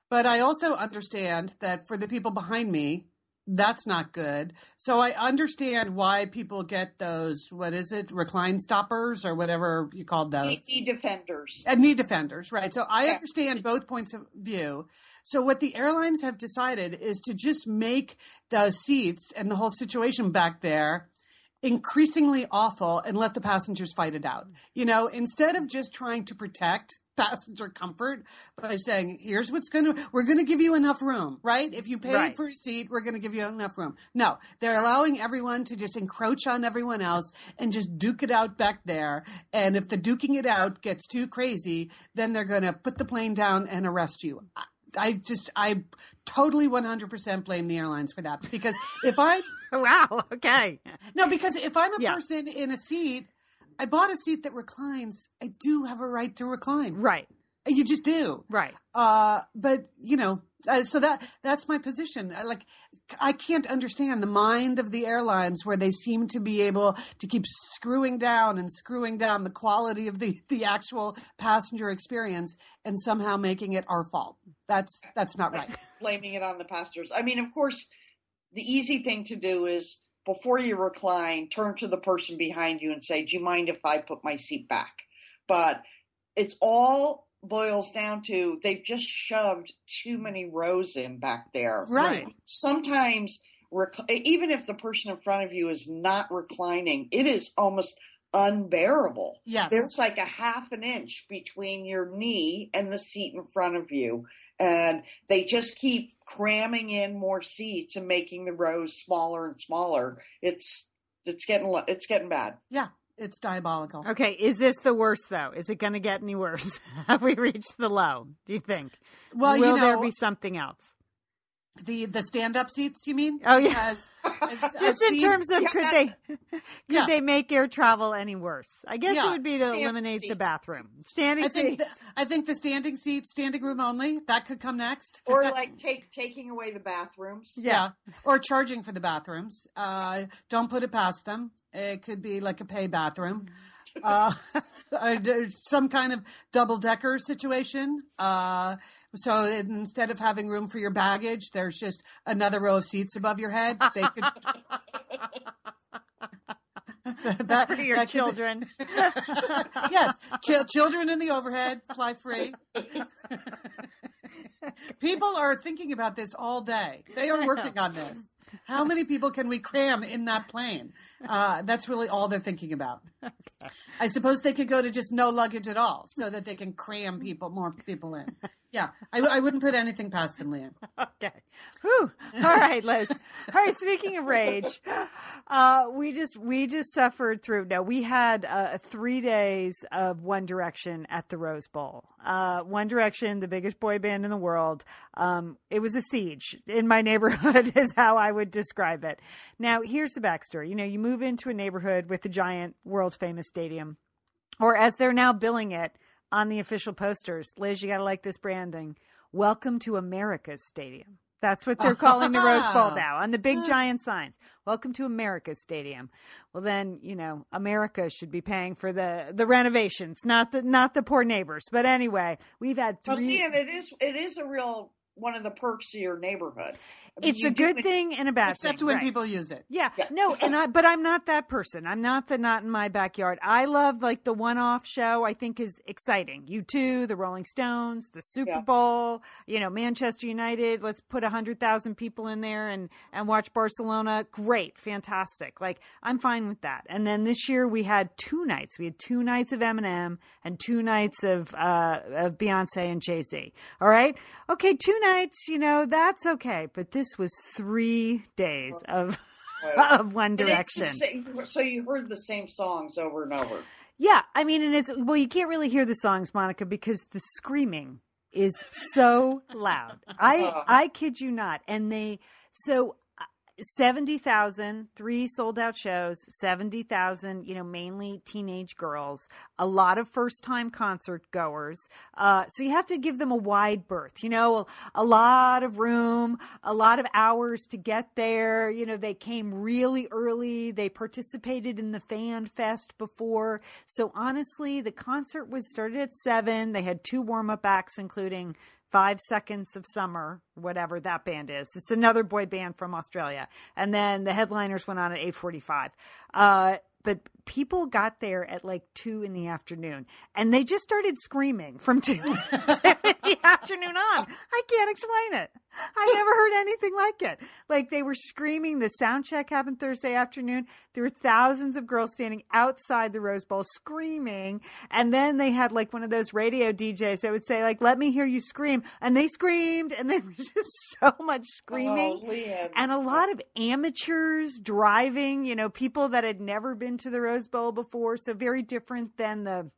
But I also understand that for the people behind me, that's not good. So I understand why people get those, what is it, recline stoppers or whatever you called those Safety defenders. and knee defenders, right? So I Yeah. understand both points of view. So what the airlines have decided is to just make the seats and the whole situation back there increasingly awful and let the passengers fight it out. You know, instead of just trying to protect passenger comfort by saying, here's what's going to, we're going to give you enough room, right? If you paid Right. for a seat, we're going to give you enough room. No, they're allowing everyone to just encroach on everyone else and just duke it out back there. And if the duking it out gets too crazy, then they're going to put the plane down and arrest you. I, I just, I totally 100% blame the airlines for that because if I, Wow. Okay. no, because if I'm a Yeah. person in a seat, I bought a seat that reclines. I do have a right to recline. Right. You just do. Right. Uh, but you know, uh, so that that's my position. I, like, I can't understand the mind of the airlines where they seem to be able to keep screwing down and screwing down the quality of the the actual passenger experience and somehow making it our fault. That's that's not right. blaming it on the passengers. I mean, of course, the easy thing to do is before you recline, turn to the person behind you and say, "Do you mind if I put my seat back?" But it's all boils down to they've just shoved too many rows in back there. Right. Sometimes, rec- even if the person in front of you is not reclining, it is almost unbearable. Yes. There's like a half an inch between your knee and the seat in front of you. And they just keep cramming in more seats and making the rows smaller and smaller. It's it's getting lo- it's getting bad. yeah. It's diabolical. Okay. Is this the worst though? Is it going to get any worse? Have we reached the low? Do you think? Well, Will you know, there be something else? The the stand up seats. You mean? Oh, yeah. Because I've- I've Just in seen- terms of could they could Yeah. they make air travel any worse? I guess Yeah. it would be to Standing eliminate the bathroom. Standing I think seats. the, I think the standing seats, standing room only, that could come next. Or that- like take taking away the bathrooms. yeah. or charging for the bathrooms. Uh, don't put it past them. It could be like a pay bathroom. Uh, there's some kind of double decker situation. Uh, so instead of having room for your baggage, there's just another row of seats above your head. They could. that, for your that could children. yes, Ch- children in the overhead fly free. People are thinking about this all day. They are working on this. How many people can we cram in that plane? Uh, that's really all they're thinking about. I suppose they could go to just no luggage at all, so that they can cram people, more people in. Yeah, I, I wouldn't put anything past them, Lian. Okay. Whew. All right, Liz. All right. Speaking of rage, uh, we just we just suffered through. No, we had uh, three days of One Direction at the Rose Bowl. Uh, One Direction, the biggest boy band in the world. Um, it was a siege in my neighborhood, is how I would describe it. Now, here's the backstory. You know, you move into a neighborhood with a giant, world famous stadium, or as they're now billing it on the official posters. Liz, you got to like this branding. Welcome to America's Stadium. That's what they're calling the Rose Bowl now on the big giant signs. Welcome to America's Stadium. Well, then you know America should be paying for the the renovations, not the not the poor neighbors. But anyway, we've had three. Lian, it is it is a real one of the perks of your neighborhood. I mean, it's you a good it- thing and a bad thing. Except thing. when right. people use it. Yeah. Yeah. No, and I but I'm not that person. I'm not the not in my backyard. I love like the one off show I think is exciting. U2, the Rolling Stones, the Super Yeah. Bowl, you know, Manchester United, let's put a hundred thousand people in there and and watch Barcelona. Great, fantastic. Like I'm fine with that. And then this year we had two nights. We had two nights of Eminem and two nights of uh of Beyonce and Jay Z. All right? Okay, two nights, you know, that's okay. But this was three days of of One And it's the Direction. same- so you heard the same songs over and over. Yeah, I mean, and it's well, you can't really hear the songs, Monica, because the screaming is so loud. I uh. I kid you not, and they so. Uh, 70,000, three sold out shows, 70,000, you know, mainly teenage girls, a lot of first time concert goers. Uh, so you have to give them a wide berth, you know, a, a lot of room, a lot of hours to get there. You know, they came really early. They participated in the fan fest before. So honestly, the concert was started at seven. They had two warm up acts, including Five Seconds of Summer, whatever that band is. It's another boy band from Australia. And then the headliners went on at 845. Uh, but people got there at like two in the afternoon and they just started screaming from two, in the afternoon on. I can't explain it. I never heard anything like it. Like they were screaming. The sound check happened Thursday afternoon. There were thousands of girls standing outside the Rose Bowl screaming. And then they had like one of those radio DJs that would say, like, let me hear you scream. And they screamed and there was just so much screaming. Oh, and a lot of amateurs driving, you know, people that had never been to the Rose Bowl before. So very different than the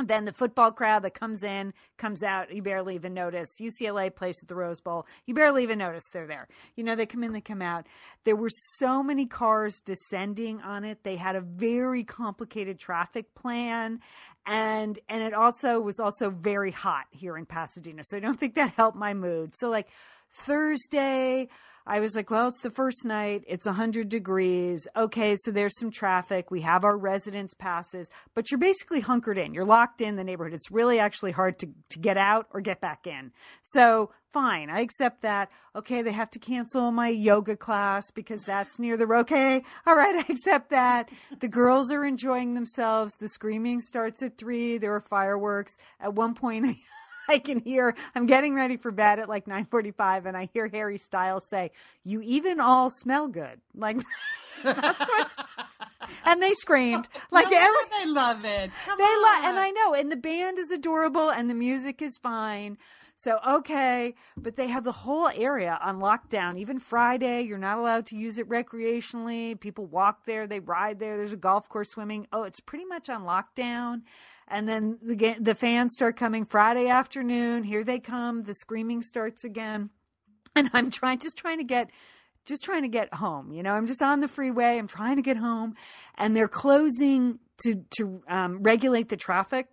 than the football crowd that comes in, comes out, you barely even notice. UCLA plays at the Rose Bowl. You barely even notice they're there. You know, they come in, they come out. There were so many cars descending on it. They had a very complicated traffic plan. And and it also was also very hot here in Pasadena. So I don't think that helped my mood. So like Thursday, I was like, well, it's the first night. It's 100 degrees. Okay, so there's some traffic. We have our residence passes, but you're basically hunkered in. You're locked in the neighborhood. It's really actually hard to, to get out or get back in. So, fine, I accept that. Okay, they have to cancel my yoga class because that's near the okay. All right, I accept that. The girls are enjoying themselves. The screaming starts at three. There are fireworks. At one point, I can hear I'm getting ready for bed at like 9:45 and I hear Harry Styles say, "You even all smell good." Like that's what and they screamed like no every, they love it. Come they love and I know and the band is adorable and the music is fine. So okay, but they have the whole area on lockdown. Even Friday, you're not allowed to use it recreationally. People walk there, they ride there. There's a golf course swimming. Oh, it's pretty much on lockdown and then the the fans start coming Friday afternoon. Here they come. The screaming starts again, and I'm trying just trying to get just trying to get home. You know, I'm just on the freeway. I'm trying to get home, and they're closing to to um, regulate the traffic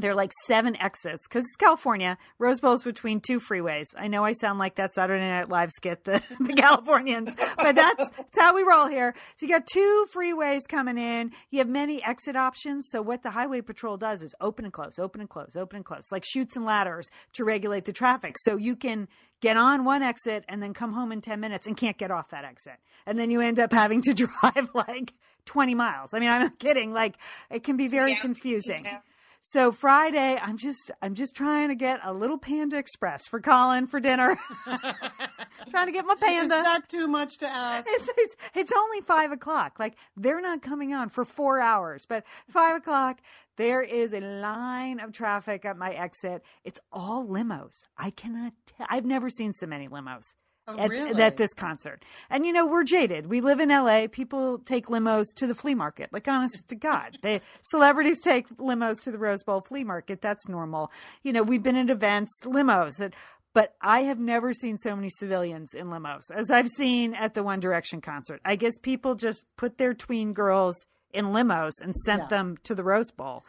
there are like seven exits because it's California. Rose Bowl is between two freeways. I know I sound like that Saturday Night Live skit, the, the Californians, but that's, that's how we roll here. So you got two freeways coming in. You have many exit options. So what the highway patrol does is open and close, open and close, open and close, like chutes and ladders to regulate the traffic. So you can get on one exit and then come home in 10 minutes and can't get off that exit. And then you end up having to drive like 20 miles. I mean, I'm not kidding. Like it can be very Yeah. confusing. Yeah. So Friday, I'm just I'm just trying to get a little Panda Express for Colin for dinner. trying to get my panda. Is that too much to ask? It's, it's it's only five o'clock. Like they're not coming on for four hours, but five o'clock there is a line of traffic at my exit. It's all limos. I cannot. T- I've never seen so many limos Oh, at, really? at this concert. And you know, we're jaded. We live in LA. People take limos to the flea market. Like honest to God. They celebrities take limos to the Rose Bowl flea market. That's normal. You know, we've been at events, limos that but I have never seen so many civilians in limos as I've seen at the One Direction concert. I guess people just put their tween girls in limos and sent Yeah. them to the Rose Bowl.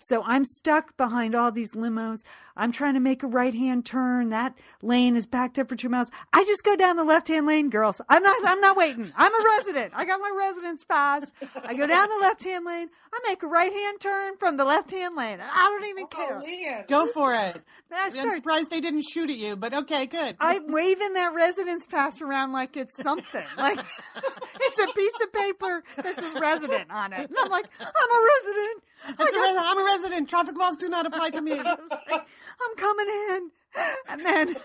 So I'm stuck behind all these limos. I'm trying to make a right hand turn. That lane is backed up for two miles. I just go down the left hand lane, girls. I'm not I'm not waiting. I'm a resident. I got my residence pass. I go down the left hand lane. I make a right hand turn from the left hand lane. I don't even care. Oh, Leah. Go for it. Then I I'm start surprised they didn't shoot at you, but okay, good. I'm waving that residence pass around like it's something. Like it's a piece of paper that says resident on it. And I'm like, I'm a resident. That's a res- I'm a resident. Traffic laws do not apply to me. I'm coming in. And then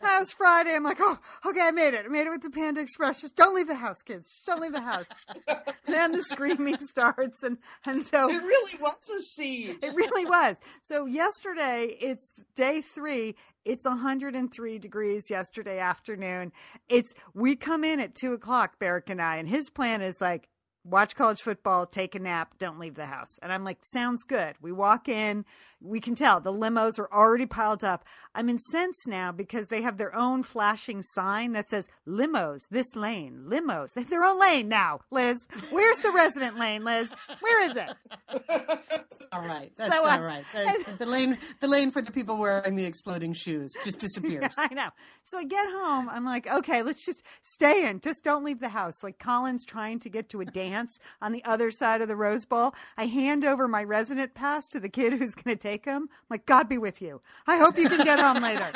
that was Friday. I'm like, oh, okay, I made it. I made it with the Panda Express. Just don't leave the house, kids. Just don't leave the house. then the screaming starts. And, and so It really was a scene. it really was. So yesterday, it's day three. It's 103 degrees yesterday afternoon. It's we come in at two o'clock, Barrick and I, and his plan is like watch college football, take a nap, don't leave the house. And I'm like, sounds good. We walk in, we can tell the limos are already piled up. I'm incensed now because they have their own flashing sign that says limos, this lane, limos. They have their own lane now, Liz. Where's the resident lane, Liz? Where is it? all right, that's So, uh, all right. There's the lane, the lane for the people wearing the exploding shoes just disappears. I know. So I get home. I'm like, okay, let's just stay in. Just don't leave the house. Like Colin's trying to get to a dance on the other side of the Rose Bowl. I hand over my resident pass to the kid who's going to take him. I'm like, God be with you. I hope you can get home later.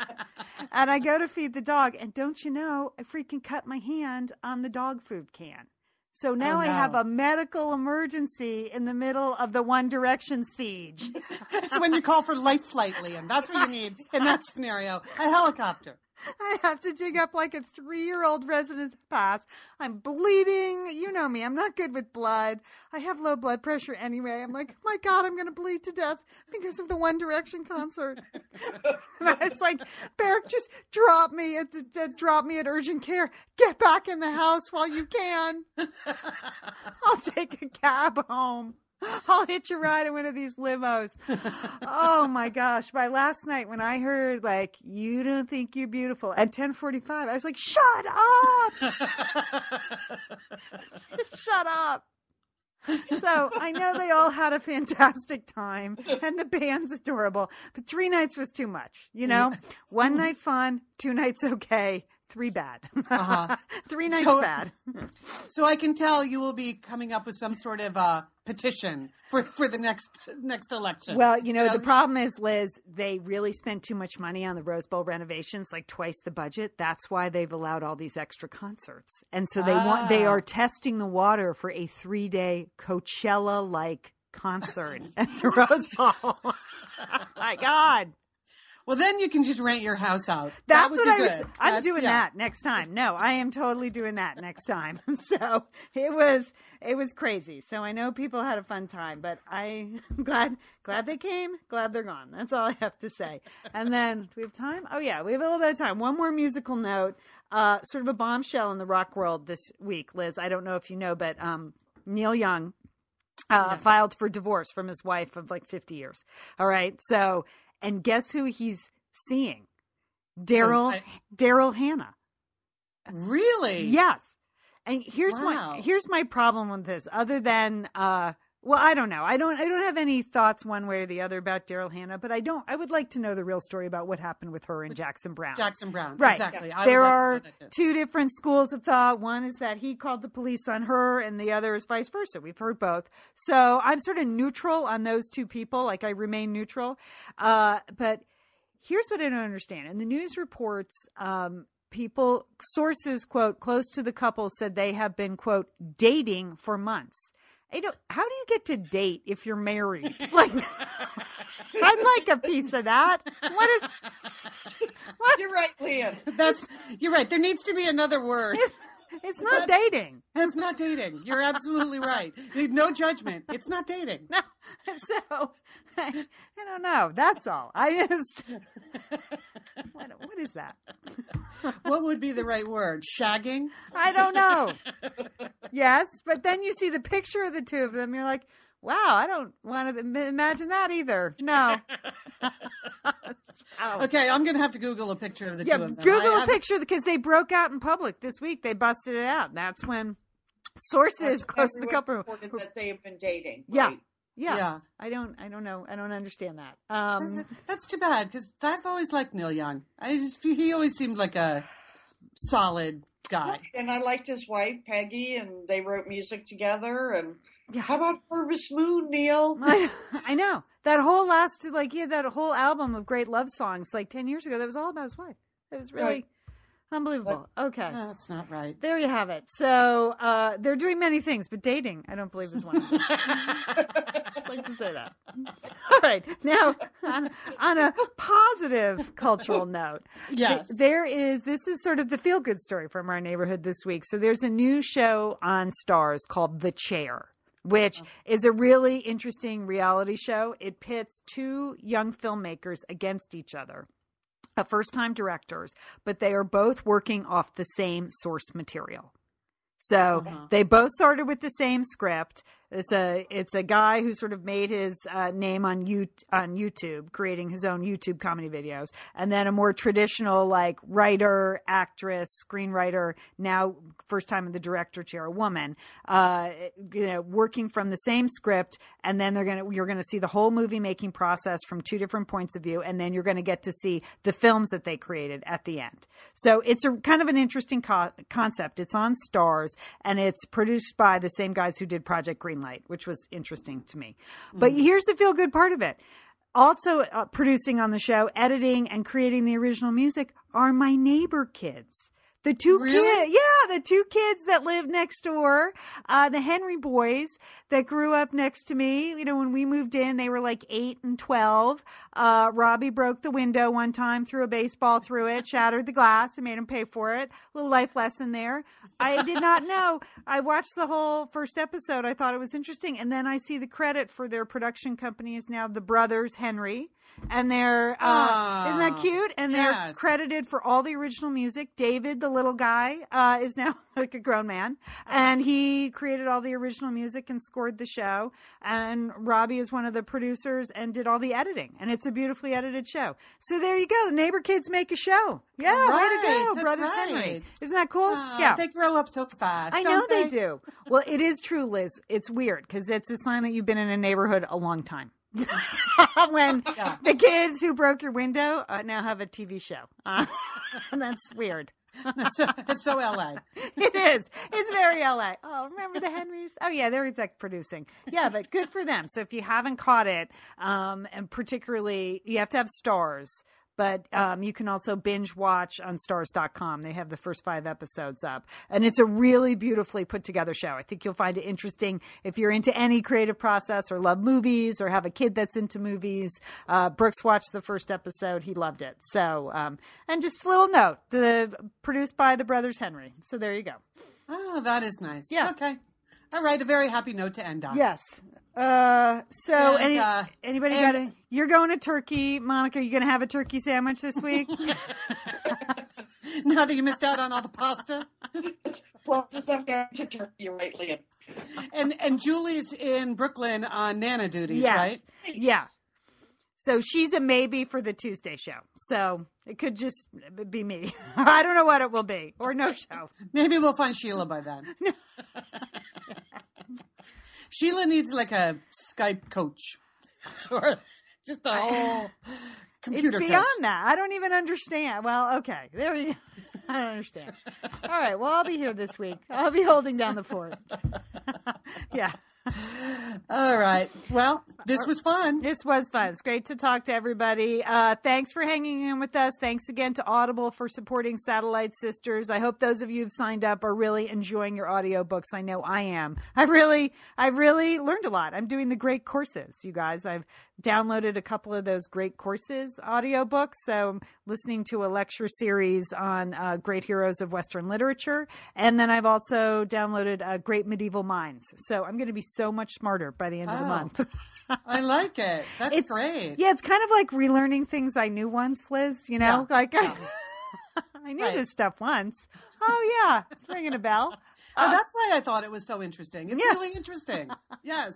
and I go to feed the dog. And don't you know, I freaking cut my hand on the dog food can. So oh, now Oh, I have a medical emergency in the middle of the One Direction siege. That's when you call for life flight, Lian. That's what you need in that scenario. A helicopter. I have to dig up like a three year old residence pass. I'm bleeding. You know me. I'm not good with blood. I have low blood pressure anyway. I'm like, my God, I'm going to bleed to death because of the One Direction concert. and I was like, Barrick, just drop me at the, uh, drop me at urgent care. Get back in the house while you can. I'll take a cab home. I'll hitch a ride in one of these limos. oh my gosh. By last night when I heard like you don't think you're beautiful at 1045, I was like, shut up. shut up. So I know they all had a fantastic time and the band's adorable, but three nights was too much. You know, one night fun, two nights okay, three bad. Uh-huh. three nights So- bad. So I can tell you will be coming up with some sort of uh, petition for, for the next next election. Well, you know, the problem is, Liz, they really spent too much money on the Rose Bowl renovations, like twice the budget. That's why they've allowed all these extra concerts. And so they want they Ah. are testing the water for a 3-day Coachella like concert at the Rose Bowl. My god. Well, then you can just rent your house out. That That's would what I was good. I'm That's- doing yeah. that next time. No, I am totally doing that next time. So, it was it was crazy. So I know people had a fun time, but I'm glad glad they came, glad they're gone. That's all I have to say. And then do we have time? Oh yeah, we have a little bit of time. One more musical note. Uh sort of a bombshell in the rock world this week, Liz. I don't know if you know, but um Neil Young uh, filed for divorce from his wife of like 50 years. All right. So, and guess who he's seeing? Daryl I- Daryl Hannah. Really? Yes. And here's Wow. my here's my problem with this. Other than uh well, I don't know. I don't I don't have any thoughts one way or the other about Daryl Hannah, but I don't I would like to know the real story about what happened with her and Jackson Browne. Jackson Browne. Right. Exactly. I there like are know that too. two different schools of thought. One is that he called the police on her, and the other is vice versa. We've heard both. So I'm sort of neutral on those two people. Like I remain neutral. Uh, but here's what I don't understand. In the news reports, um, people, sources, quote, close to the couple said they have been, quote, dating for months. I don't, how do you get to date if you're married? Like, I'd like a piece of that. What is, what? You're right, Lian. That's you're right. There needs to be another word. It's not dating. It's not dating. You're absolutely right. No judgment. It's not dating. No. So I, I don't know. That's all. I just what, what is that? What would be the right word? Shagging? I don't know. Yes, but then you see the picture of the two of them. You're like, wow, I don't want to imagine that either. No. Wow. Okay, I'm gonna have to Google a picture of the Yeah, two of them. Google I- a picture because they broke out in public this week. They busted it out. That's when sources close to the couple. reported that they have been dating. Yeah. right? Yeah. Yeah. I don't. I don't know. I don't understand that. Um, That's too bad because I've always liked Neil Young. I just he always seemed like a solid guy. And I liked his wife, Peggy, and they wrote music together. And Yeah. how about Harvest Moon, Neil? I, I know that whole last like he had that whole album of great love songs like ten years ago. That was all about his wife. It was really Right. unbelievable. Okay, That's not right. there you have it. So uh, they're doing many things, but dating, I don't believe is one of them. I just like to say that. All right, now on, on a positive cultural note, Yes. th- there is this is sort of the feel good story from our neighborhood this week. So there's a new show on Starz called The Chair, which is a really interesting reality show. It pits two young filmmakers against each other. First time directors, but they are both working off the same source material. So Uh-huh. they both started with the same script. It's a it's a guy who sort of made his uh, name on you on YouTube, creating his own YouTube comedy videos, and then a more traditional like writer, actress, screenwriter. Now, first time in the director chair, a woman, uh, you know, working from the same script, and then they're gonna you're gonna see the whole movie making process from two different points of view, and then you're gonna get to see the films that they created at the end. So it's a kind of an interesting co- concept. It's on Starz, and it's produced by the same guys who did Project Greenlight, which was interesting to me. But here's the feel good part of it. Also uh, producing on the show, editing and creating the original music are my neighbor kids. The two Really? kids, yeah, the two kids that live next door, uh, the Henry boys that grew up next to me. You know, when we moved in, they were like eight and 12. Uh, Robbie broke the window one time, threw a baseball through it, shattered the glass, and made him pay for it. A little life lesson there. I did not know. I watched the whole first episode. I thought it was interesting. And then I see the credit for their production company is now the brothers Henry. And they're, uh, isn't that cute? And they're yes. credited for all the original music. David, the little guy, uh, is now like a grown man, and he created all the original music and scored the show. And Robbie is one of the producers and did all the editing. And it's a beautifully edited show. So there you go. The neighbor kids make a show. Yeah, way to Right, go, that's Brothers right. Henry. Isn't that cool? Ah, yeah. They grow up so fast. I know don't they do. Well, it is true, Liz. It's weird because it's a sign that you've been in a neighborhood a long time. when Yeah. the kids who broke your window uh, now have a TV show. Uh, that's weird. It's so, so LA. It is. It's very LA. Oh, remember the Henrys? Oh, yeah, they're exec producing. Yeah, but good for them. So if you haven't caught it, um, and particularly, you have to have Starz. But um, you can also binge watch on starz.com. They have the first five episodes up. And it's a really beautifully put together show. I think you'll find it interesting if you're into any creative process or love movies or have a kid that's into movies. Uh, Brooks watched the first episode. He loved it. So, um, and just a little note the produced by the brothers Henry. So there you go. Oh, that is nice. Yeah. Okay. All right. A very happy note to end on. Yes. Uh, so And, any, uh, anybody and- got it? You're going to Turkey, Monica. You gonna have a turkey sandwich this week? Now that you missed out on all the pasta. Closest I'm going to Turkey, right, Lian? And and Julie's in Brooklyn on Nana duties, Yeah. right? yeah. So she's a maybe for the Tuesday show. So it could just be me. I don't know what it will be, or no show. Maybe we'll find Sheila by then. Sheila needs like a Skype coach or just a whole computer. It's beyond coach. that. I don't even understand. Well, okay, there we go. I don't understand. All right. Well, I'll be here this week. I'll be holding down the fort. yeah. All right. Well, this was fun. This was fun. It's great to talk to everybody. Uh, thanks for hanging in with us. Thanks again to Audible for supporting Satellite Sisters. I hope those of you who've signed up are really enjoying your audiobooks. I know I am. I really, I really learned a lot. I'm doing the great courses, you guys. I've downloaded a couple of those great courses audiobooks. So I'm listening to a lecture series on uh, great heroes of Western literature. And then I've also downloaded uh, Great Medieval Minds. So I'm going to be so much smarter by the end of the Oh. month. I like it. That's It's- great. Yeah, it's kind of like relearning things I knew once, Liz. You know, Yeah. like I knew Right. this stuff once. Oh yeah, it's ringing a bell. Oh, that's why I thought it was so interesting. It's Yeah. really interesting. Yes.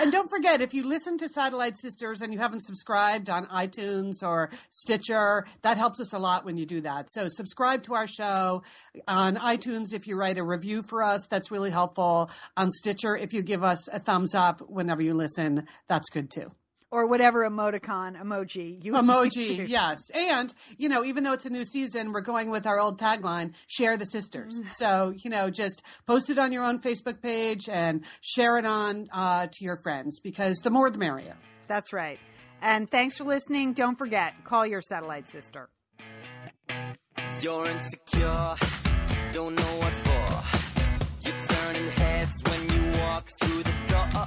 and don't forget, if you listen to Satellite Sisters and you haven't subscribed on iTunes or Stitcher, that helps us a lot when you do that. So subscribe to our show on iTunes if you write a review for us. That's really helpful. On Stitcher, if you give us a thumbs up whenever you listen, that's good too. Or whatever emoticon emoji you would Emoji, do. yes. And, you know, even though it's a new season, we're going with our old tagline, share the sisters. So, you know, just post it on your own Facebook page and share it on uh, to your friends because the more the merrier. That's right. And thanks for listening. Don't forget, call your satellite sister. You're insecure, don't know what for. You're turning heads when you walk through the door.